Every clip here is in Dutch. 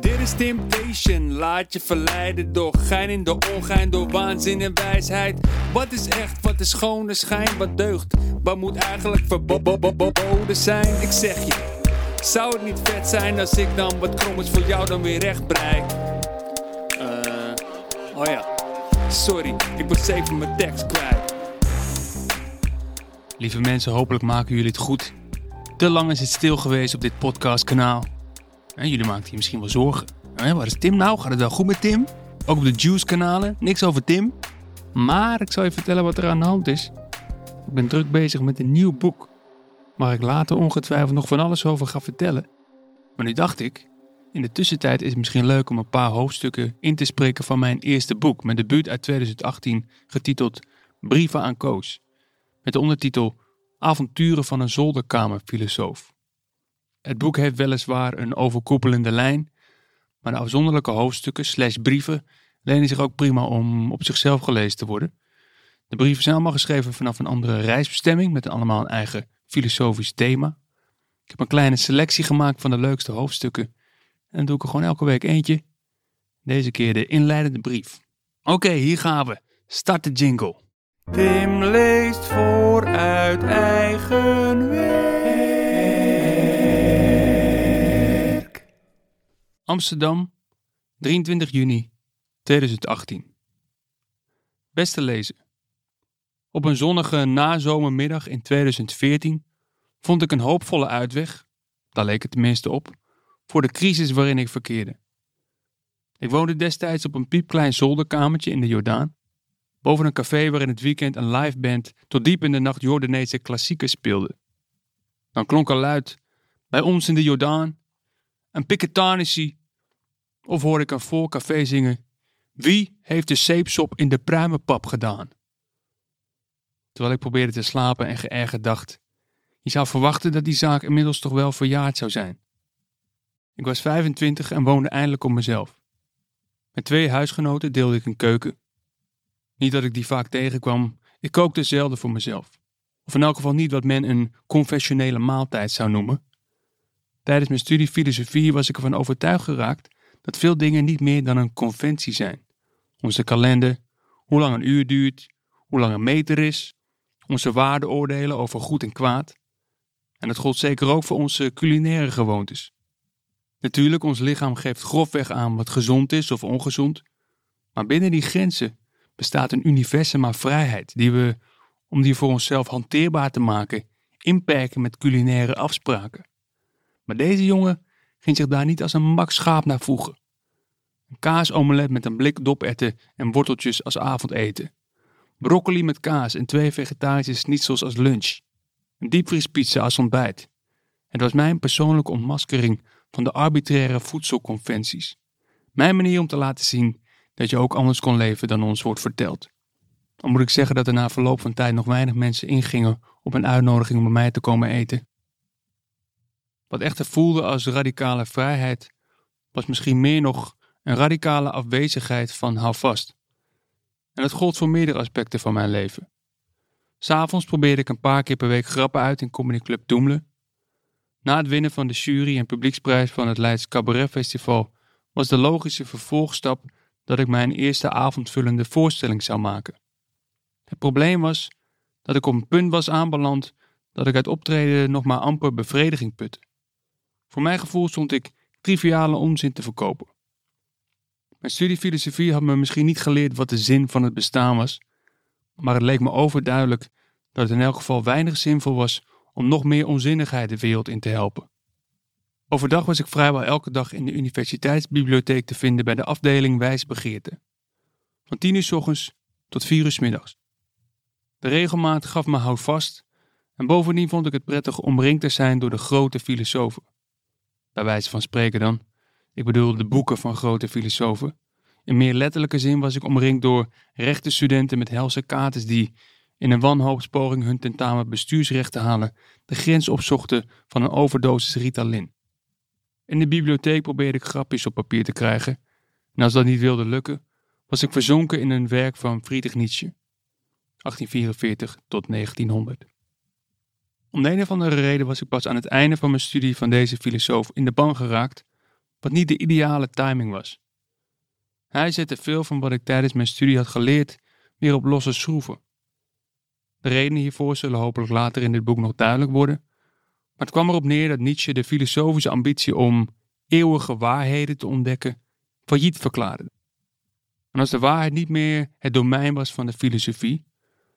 Dit is Temptation, laat je verleiden door gein in de ongein, door waanzin en wijsheid. Wat is echt, wat is schone schijn, wat deugt, wat moet eigenlijk verboden zijn? Ik zeg je, zou het niet vet zijn als ik dan wat krommers voor jou dan weer recht brei? Eh, oh ja, sorry, ik was even mijn tekst kwijt. Lieve mensen, hopelijk maken jullie het goed. Te lang is het stil geweest op dit podcastkanaal. Jullie maakten je misschien wel zorgen. Hè, waar is Tim nou? Gaat het wel goed met Tim? Ook op de Juice-kanalen, niks over Tim. Maar ik zal je vertellen wat er aan de hand is. Ik ben druk bezig met een nieuw boek. Waar ik later ongetwijfeld nog van alles over ga vertellen. Maar nu dacht ik, in de tussentijd is het misschien leuk om een paar hoofdstukken in te spreken van mijn eerste boek. Mijn debuut uit 2018, getiteld Brieven aan Koos. Met de ondertitel Avonturen van een zolderkamerfilosoof. Het boek heeft weliswaar een overkoepelende lijn, maar de afzonderlijke hoofdstukken slash brieven lenen zich ook prima om op zichzelf gelezen te worden. De brieven zijn allemaal geschreven vanaf een andere reisbestemming met allemaal een eigen filosofisch thema. Ik heb een kleine selectie gemaakt van de leukste hoofdstukken en dan doe ik er gewoon elke week eentje. Deze keer de inleidende brief. Oké, hier gaan we. Start de jingle. Tim leest voor uit eigen werk. Amsterdam, 23 juni 2018. Beste lezer. Op een zonnige nazomermiddag in 2014 vond ik een hoopvolle uitweg, daar leek het tenminste op, voor de crisis waarin ik verkeerde. Ik woonde destijds op een piepklein zolderkamertje in de Jordaan boven een café waar in het weekend een live band tot diep in de nacht Jordaanese klassieken speelde. Dan klonk er luid, bij ons in de Jordaan, een piketanici, of hoorde ik een vol café zingen, wie heeft de zeepsop in de pruimenpap gedaan? Terwijl ik probeerde te slapen en geërgerd dacht, je zou verwachten dat die zaak inmiddels toch wel verjaard zou zijn. Ik was 25 en woonde eindelijk op mezelf. Met twee huisgenoten deelde ik een keuken niet dat ik die vaak tegenkwam. Ik kookte zelden voor mezelf. Of in elk geval niet wat men een conventionele maaltijd zou noemen. Tijdens mijn studie filosofie was ik ervan overtuigd geraakt dat veel dingen niet meer dan een conventie zijn. Onze kalender, hoe lang een uur duurt, hoe lang een meter is, onze waardeoordelen over goed en kwaad. En dat gold zeker ook voor onze culinaire gewoontes. Natuurlijk, ons lichaam geeft grofweg aan wat gezond is of ongezond, maar binnen die grenzen bestaat een universum aan vrijheid die we, om die voor onszelf hanteerbaar te maken, inperken met culinaire afspraken. Maar deze jongen ging zich daar niet als een mak schaap naar voegen. Een kaasomelet met een blik doperten en worteltjes als avondeten. Broccoli met kaas en twee vegetarische schnitzels als lunch. Een diepvriespizza als ontbijt. Het was mijn persoonlijke ontmaskering van de arbitraire voedselconventies. Mijn manier om te laten zien dat je ook anders kon leven dan ons wordt verteld. Dan moet ik zeggen dat er na verloop van tijd nog weinig mensen ingingen op een uitnodiging om bij mij te komen eten. Wat echter voelde als radicale vrijheid, was misschien meer nog een radicale afwezigheid van hou vast. En dat gold voor meerdere aspecten van mijn leven. S'avonds probeerde ik een paar keer per week grappen uit in Comedy Club Doemelen. Na het winnen van de jury en publieksprijs van het Leids Cabaret Festival was de logische vervolgstap dat ik mijn eerste avondvullende voorstelling zou maken. Het probleem was dat ik op een punt was aanbeland dat ik uit optreden nog maar amper bevrediging putte. Voor mijn gevoel stond ik triviale onzin te verkopen. Mijn studie filosofie had me misschien niet geleerd wat de zin van het bestaan was, maar het leek me overduidelijk dat het in elk geval weinig zinvol was om nog meer onzinnigheid de wereld in te helpen. Overdag was ik vrijwel elke dag in de universiteitsbibliotheek te vinden bij de afdeling wijsbegeerte. Van tien uur s ochtends tot vier uur s middags. De regelmaat gaf me houvast en bovendien vond ik het prettig omringd te zijn door de grote filosofen. Bij wijze van spreken dan. Ik bedoel de boeken van grote filosofen. In meer letterlijke zin was ik omringd door rechtenstudenten met helse kaarten die, in een wanhoopspoging hun tentamen bestuursrecht te halen, de grens opzochten van een overdosis Ritalin. In de bibliotheek probeerde ik grapjes op papier te krijgen. En als dat niet wilde lukken, was ik verzonken in een werk van Friedrich Nietzsche. 1844 tot 1900. Om de een of andere reden was ik pas aan het einde van mijn studie van deze filosoof in de ban geraakt, wat niet de ideale timing was. Hij zette veel van wat ik tijdens mijn studie had geleerd weer op losse schroeven. De redenen hiervoor zullen hopelijk later in dit boek nog duidelijk worden, maar het kwam erop neer dat Nietzsche de filosofische ambitie om eeuwige waarheden te ontdekken failliet verklaarde. En als de waarheid niet meer het domein was van de filosofie,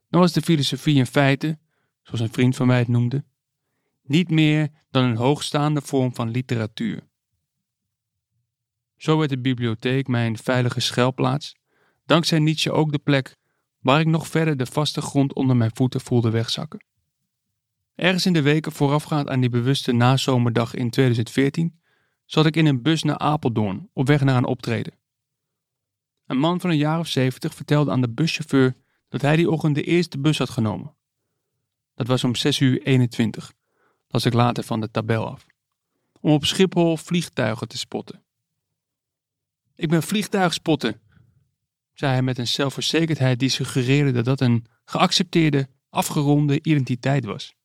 dan was de filosofie in feite, zoals een vriend van mij het noemde, niet meer dan een hoogstaande vorm van literatuur. Zo werd de bibliotheek mijn veilige schuilplaats, dankzij Nietzsche ook de plek waar ik nog verder de vaste grond onder mijn voeten voelde wegzakken. Ergens in de weken voorafgaand aan die bewuste nazomerdag in 2014 zat ik in een bus naar Apeldoorn op weg naar een optreden. Een man van een jaar of zeventig vertelde aan de buschauffeur dat hij die ochtend de eerste bus had genomen. Dat was om 6 uur 21, las ik later van de tabel af, om op Schiphol vliegtuigen te spotten. Ik ben vliegtuigspotten, zei hij met een zelfverzekerdheid die suggereerde dat dat een geaccepteerde, afgeronde identiteit was.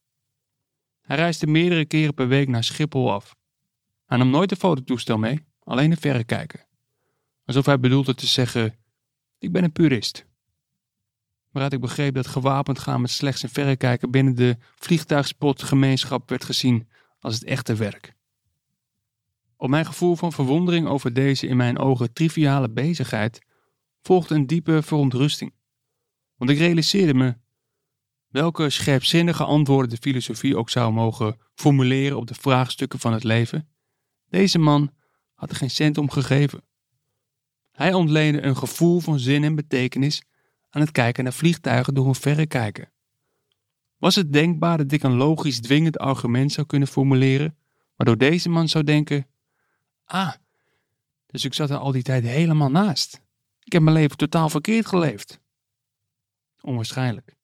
Hij reisde meerdere keren per week naar Schiphol af. Hij nam nooit een fototoestel mee, alleen een verrekijker. Alsof hij bedoelde te zeggen: Ik ben een purist. Waaruit ik begreep dat gewapend gaan met slechts een verrekijker binnen de vliegtuigspotgemeenschap werd gezien als het echte werk. Op mijn gevoel van verwondering over deze in mijn ogen triviale bezigheid volgde een diepe verontrusting. Want ik realiseerde me welke scherpzinnige antwoorden de filosofie ook zou mogen formuleren op de vraagstukken van het leven. Deze man had er geen cent om gegeven. Hij ontleende een gevoel van zin en betekenis aan het kijken naar vliegtuigen door een verrekijker. Was het denkbaar dat ik een logisch dwingend argument zou kunnen formuleren, waardoor deze man zou denken: Ah, dus ik zat er al die tijd helemaal naast. Ik heb mijn leven totaal verkeerd geleefd. Onwaarschijnlijk.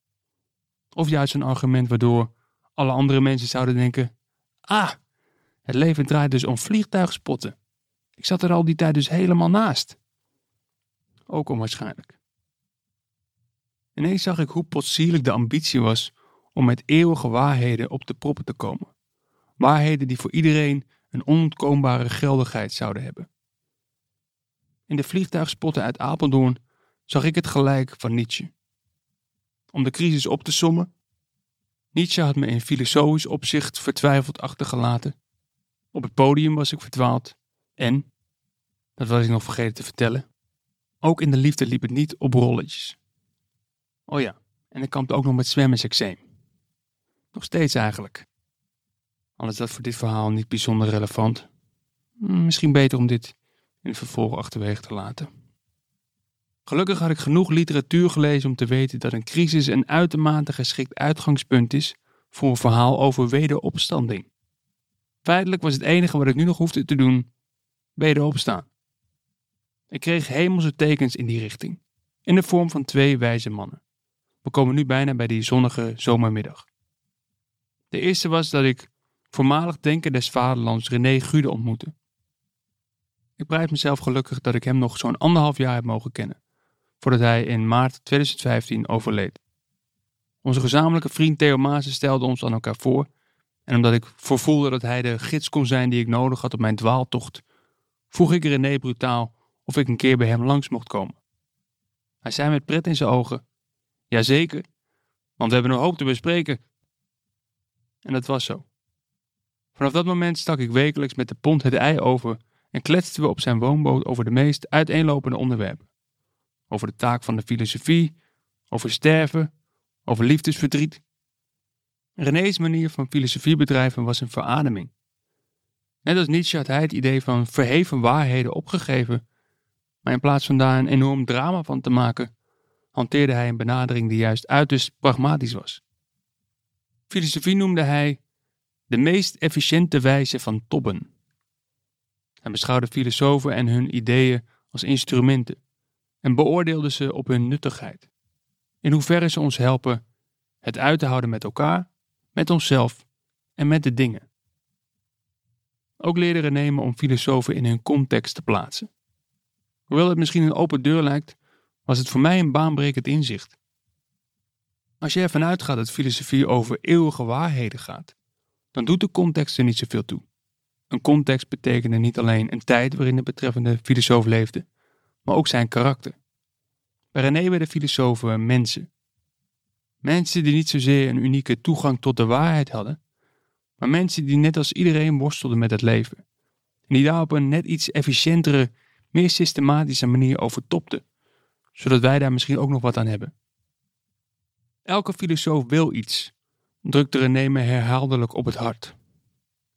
Of juist een argument waardoor alle andere mensen zouden denken: Ah, het leven draait dus om vliegtuigspotten. Ik zat er al die tijd dus helemaal naast. Ook onwaarschijnlijk. Ineens zag ik hoe potsierlijk de ambitie was om met eeuwige waarheden op de proppen te komen. Waarheden die voor iedereen een onontkoombare geldigheid zouden hebben. In de vliegtuigspotten uit Apeldoorn zag ik het gelijk van Nietzsche. Om de crisis op te sommen, Nietzsche had me in filosofisch opzicht vertwijfeld achtergelaten. Op het podium was ik verdwaald en, dat was ik nog vergeten te vertellen, ook in de liefde liep het niet op rolletjes. Oh ja, en ik kampte ook nog met zwemmersexeem. Nog steeds eigenlijk. Al is dat voor dit verhaal niet bijzonder relevant. Hm, misschien beter om dit in het vervolg achterwege te laten. Gelukkig had ik genoeg literatuur gelezen om te weten dat een crisis een uitermate geschikt uitgangspunt is voor een verhaal over wederopstanding. Feitelijk was het enige wat ik nu nog hoefde te doen wederopstaan. Ik kreeg hemelse tekens in die richting, in de vorm van twee wijze mannen. We komen nu bijna bij die zonnige zomermiddag. De eerste was dat ik voormalig denker des vaderlands René Gude ontmoette. Ik prijs mezelf gelukkig dat ik hem nog zo'n anderhalf jaar heb mogen kennen, voordat hij in maart 2015 overleed. Onze gezamenlijke vriend Theo Maassen stelde ons aan elkaar voor, en omdat ik voorvoelde dat hij de gids kon zijn die ik nodig had op mijn dwaaltocht, vroeg ik René brutaal of ik een keer bij hem langs mocht komen. Hij zei met pret in zijn ogen: Jazeker, want we hebben een hoop te bespreken. En dat was zo. Vanaf dat moment stak ik wekelijks met de pont het ei over en kletsten we op zijn woonboot over de meest uiteenlopende onderwerpen. Over de taak van de filosofie, over sterven, over liefdesverdriet. René's manier van filosofie bedrijven was een verademing. Net als Nietzsche had hij het idee van verheven waarheden opgegeven, maar in plaats van daar een enorm drama van te maken, hanteerde hij een benadering die juist uiterst pragmatisch was. Filosofie noemde hij de meest efficiënte wijze van tobben. Hij beschouwde filosofen en hun ideeën als instrumenten en beoordeelde ze op hun nuttigheid. In hoeverre ze ons helpen het uit te houden met elkaar, met onszelf en met de dingen. Ook leerde René me om filosofen in hun context te plaatsen. Hoewel het misschien een open deur lijkt, was het voor mij een baanbrekend inzicht. Als je ervan uitgaat dat filosofie over eeuwige waarheden gaat, dan doet de context er niet zoveel toe. Een context betekende niet alleen een tijd waarin de betreffende filosoof leefde, maar ook zijn karakter. Bij René werden filosofen mensen. Mensen die niet zozeer een unieke toegang tot de waarheid hadden, maar mensen die net als iedereen worstelden met het leven. En die daar op een net iets efficiëntere, meer systematische manier overtopten, zodat wij daar misschien ook nog wat aan hebben. Elke filosoof wil iets, drukte René me herhaaldelijk op het hart.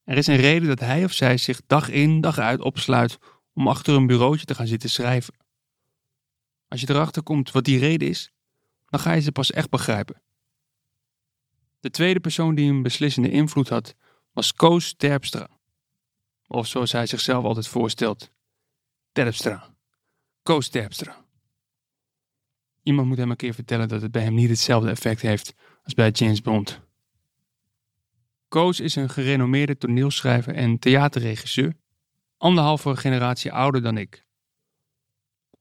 Er is een reden dat hij of zij zich dag in, dag uit opsluit om achter een bureautje te gaan zitten schrijven. Als je erachter komt wat die reden is, dan ga je ze pas echt begrijpen. De tweede persoon die een beslissende invloed had, was Koos Terpstra. Of zoals hij zichzelf altijd voorstelt, Terpstra. Koos Terpstra. Iemand moet hem een keer vertellen dat het bij hem niet hetzelfde effect heeft als bij James Bond. Koos is een gerenommeerde toneelschrijver en theaterregisseur, anderhalve generatie ouder dan ik.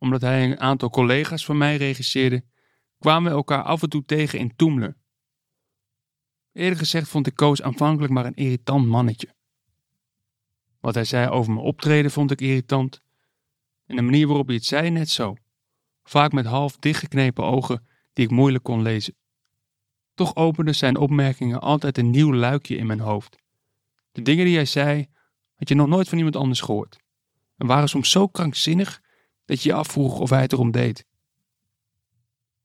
Omdat hij een aantal collega's van mij regisseerde, kwamen we elkaar af en toe tegen in Toemler. Eerder gezegd vond ik Koos aanvankelijk maar een irritant mannetje. Wat hij zei over mijn optreden vond ik irritant. En de manier waarop hij het zei net zo. Vaak met half dichtgeknepen ogen die ik moeilijk kon lezen. Toch openden zijn opmerkingen altijd een nieuw luikje in mijn hoofd. De dingen die hij zei, had je nog nooit van iemand anders gehoord. En waren soms zo krankzinnig dat je je afvroeg of hij het erom deed.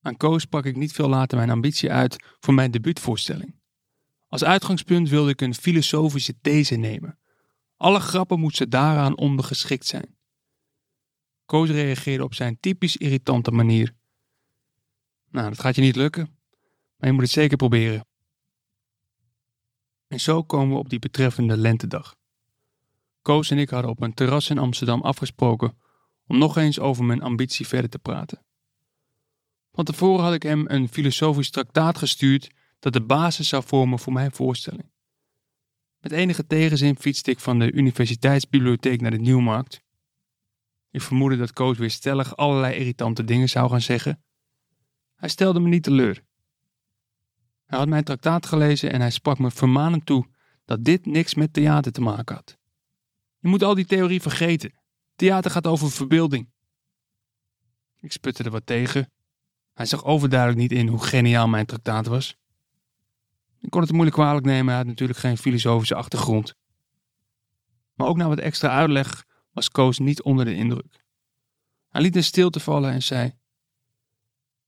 Aan Koos pak ik niet veel later mijn ambitie uit voor mijn debuutvoorstelling. Als uitgangspunt wilde ik een filosofische these nemen. Alle grappen moesten daaraan ondergeschikt zijn. Koos reageerde op zijn typisch irritante manier. Nou, dat gaat je niet lukken, maar je moet het zeker proberen. En zo komen we op die betreffende lentedag. Koos en ik hadden op een terras in Amsterdam afgesproken om nog eens over mijn ambitie verder te praten. Van tevoren had ik hem een filosofisch traktaat gestuurd dat de basis zou vormen voor mijn voorstelling. Met enige tegenzin fietste ik van de universiteitsbibliotheek naar de Nieuwmarkt. Ik vermoedde dat Koos weer stellig allerlei irritante dingen zou gaan zeggen. Hij stelde me niet teleur. Hij had mijn traktaat gelezen en hij sprak me vermanend toe dat dit niks met theater te maken had. Je moet al die theorie vergeten. Theater gaat over verbeelding. Ik sputte er wat tegen. Hij zag overduidelijk niet in hoe geniaal mijn traktaat was. Ik kon het moeilijk kwalijk nemen, hij had natuurlijk geen filosofische achtergrond. Maar ook na wat extra uitleg was Koos niet onder de indruk. Hij liet een stilte vallen en zei: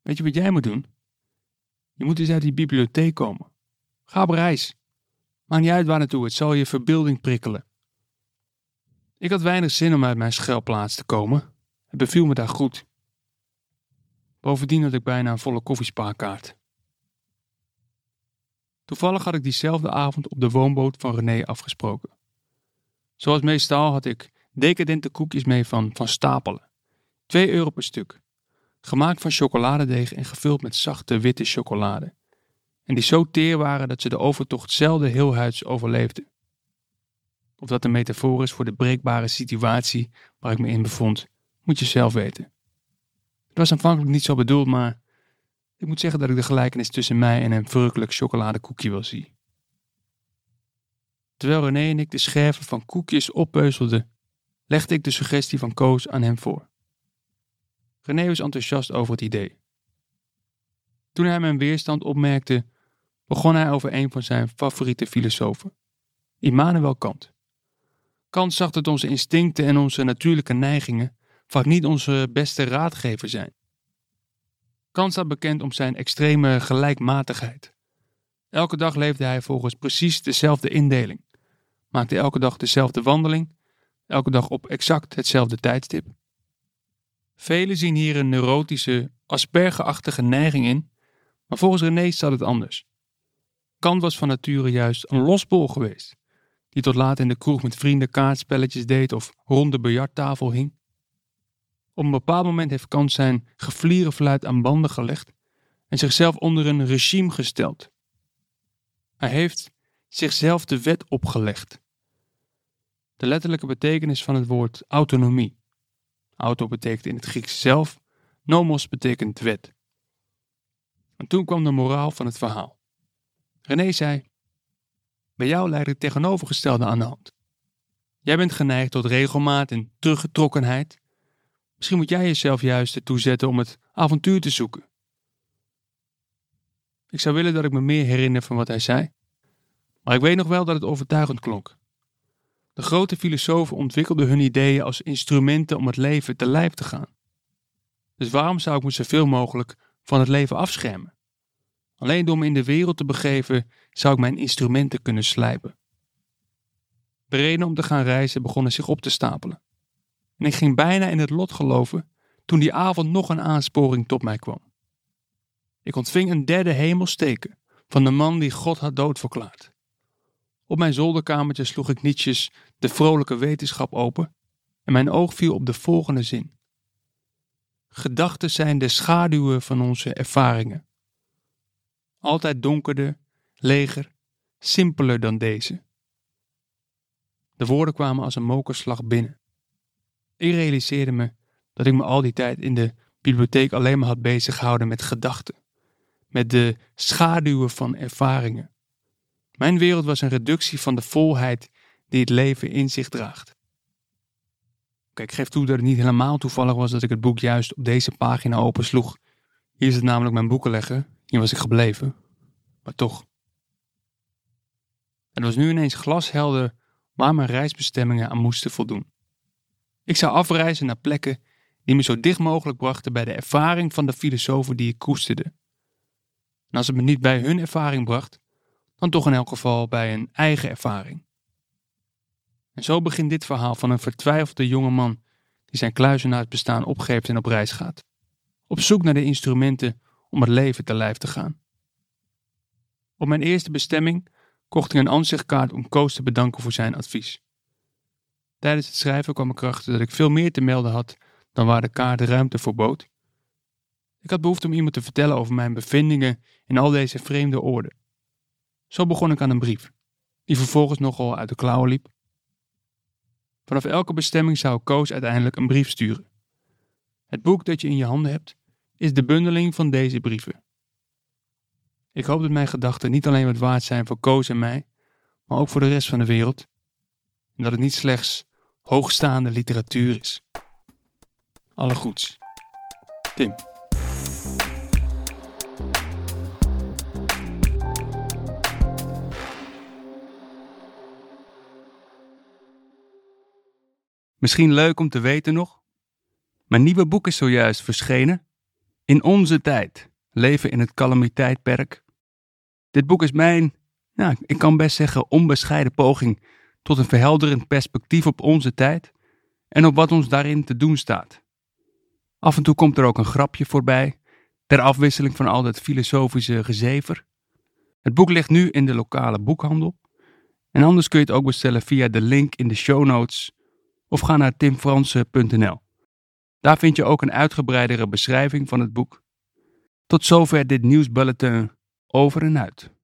Weet je wat jij moet doen? Je moet eens uit die bibliotheek komen. Ga op reis. Maak niet uit waar naartoe, het zal je verbeelding prikkelen. Ik had weinig zin om uit mijn schuilplaats te komen. Het beviel me daar goed. Bovendien had ik bijna een volle koffiespaarkaart. Toevallig had ik diezelfde avond op de woonboot van René afgesproken. Zoals meestal had ik decadente koekjes mee van Van Stapelen. 2 euro per stuk. Gemaakt van chocoladedeeg en gevuld met zachte witte chocolade. En die zo teer waren dat ze de overtocht zelden heel huids overleefden. Of dat een metafoor is voor de breekbare situatie waar ik me in bevond, moet je zelf weten. Het was aanvankelijk niet zo bedoeld, maar ik moet zeggen dat ik de gelijkenis tussen mij en een verrukkelijk chocoladekoekje wel zie. Terwijl René en ik de scherven van koekjes oppeuzelden, legde ik de suggestie van Koos aan hem voor. René was enthousiast over het idee. Toen hij mijn weerstand opmerkte, begon hij over een van zijn favoriete filosofen, Immanuel Kant. Kant zag dat onze instincten en onze natuurlijke neigingen vaak niet onze beste raadgever zijn. Kant staat bekend om zijn extreme gelijkmatigheid. Elke dag leefde hij volgens precies dezelfde indeling, maakte elke dag dezelfde wandeling, elke dag op exact hetzelfde tijdstip. Velen zien hier een neurotische, aspergerachtige neiging in, maar volgens René staat het anders. Kant was van nature juist een losbol geweest, die tot laat in de kroeg met vrienden kaartspelletjes deed of rond de biljarttafel hing. Op een bepaald moment heeft Kant zijn geflieren fluit aan banden gelegd en zichzelf onder een regime gesteld. Hij heeft zichzelf de wet opgelegd. De letterlijke betekenis van het woord autonomie. Auto betekent in het Grieks zelf, nomos betekent wet. En toen kwam de moraal van het verhaal. René zei: Bij jou lijkt het tegenovergestelde aan de hand. Jij bent geneigd tot regelmaat en teruggetrokkenheid. Misschien moet jij jezelf juist ertoe zetten om het avontuur te zoeken. Ik zou willen dat ik me meer herinner van wat hij zei, maar ik weet nog wel dat het overtuigend klonk. De grote filosofen ontwikkelden hun ideeën als instrumenten om het leven te lijf te gaan. Dus waarom zou ik me zoveel mogelijk van het leven afschermen? Alleen door me in de wereld te begeven zou ik mijn instrumenten kunnen slijpen. De reden om te gaan reizen begonnen zich op te stapelen. En ik ging bijna in het lot geloven toen die avond nog een aansporing tot mij kwam. Ik ontving een derde hemelsteken van de man die God had doodverklaard. Op mijn zolderkamertje sloeg ik nietjes de vrolijke wetenschap open en mijn oog viel op de volgende zin. Gedachten zijn de schaduwen van onze ervaringen. Altijd donkerder, leger, simpeler dan deze. De woorden kwamen als een mokerslag binnen. Ik realiseerde me dat ik me al die tijd in de bibliotheek alleen maar had bezig gehouden met gedachten, met de schaduwen van ervaringen. Mijn wereld was een reductie van de volheid die het leven in zich draagt. Kijk, ik geef toe dat het niet helemaal toevallig was dat ik het boek juist op deze pagina opensloeg. Hier het namelijk mijn boekenlegger. Hier was ik gebleven. Maar toch. Het was nu ineens glashelder waar mijn reisbestemmingen aan moesten voldoen. Ik zou afreizen naar plekken die me zo dicht mogelijk brachten bij de ervaring van de filosofen die ik koesterde. En als het me niet bij hun ervaring bracht, dan toch in elk geval bij een eigen ervaring. En zo begint dit verhaal van een vertwijfelde jonge man die zijn kluizenaarsbestaan opgeeft en op reis gaat. Op zoek naar de instrumenten om het leven te lijf te gaan. Op mijn eerste bestemming kocht ik een ansichtkaart om Koos te bedanken voor zijn advies. Tijdens het schrijven kwam ik erachter dat ik veel meer te melden had dan waar de kaart de ruimte voor bood. Ik had behoefte om iemand te vertellen over mijn bevindingen in al deze vreemde oorden. Zo begon ik aan een brief, die vervolgens nogal uit de klauwen liep. Vanaf elke bestemming zou Koos uiteindelijk een brief sturen. Het boek dat je in je handen hebt, is de bundeling van deze brieven. Ik hoop dat mijn gedachten niet alleen wat waard zijn voor Koos en mij, maar ook voor de rest van de wereld. En dat het niet slechts hoogstaande literatuur is. Alle goeds. Tim. Misschien leuk om te weten nog. Mijn nieuwe boek is zojuist verschenen. In onze tijd. Leven in het calamiteitperk. Dit boek is mijn, nou, ik kan best zeggen, onbescheiden poging tot een verhelderend perspectief op onze tijd en op wat ons daarin te doen staat. Af en toe komt er ook een grapje voorbij, ter afwisseling van al dat filosofische gezever. Het boek ligt nu in de lokale boekhandel. En anders kun je het ook bestellen via de link in de show notes of ga naar timfransen.nl. Daar vind je ook een uitgebreidere beschrijving van het boek. Tot zover dit nieuwsbulletin over en uit.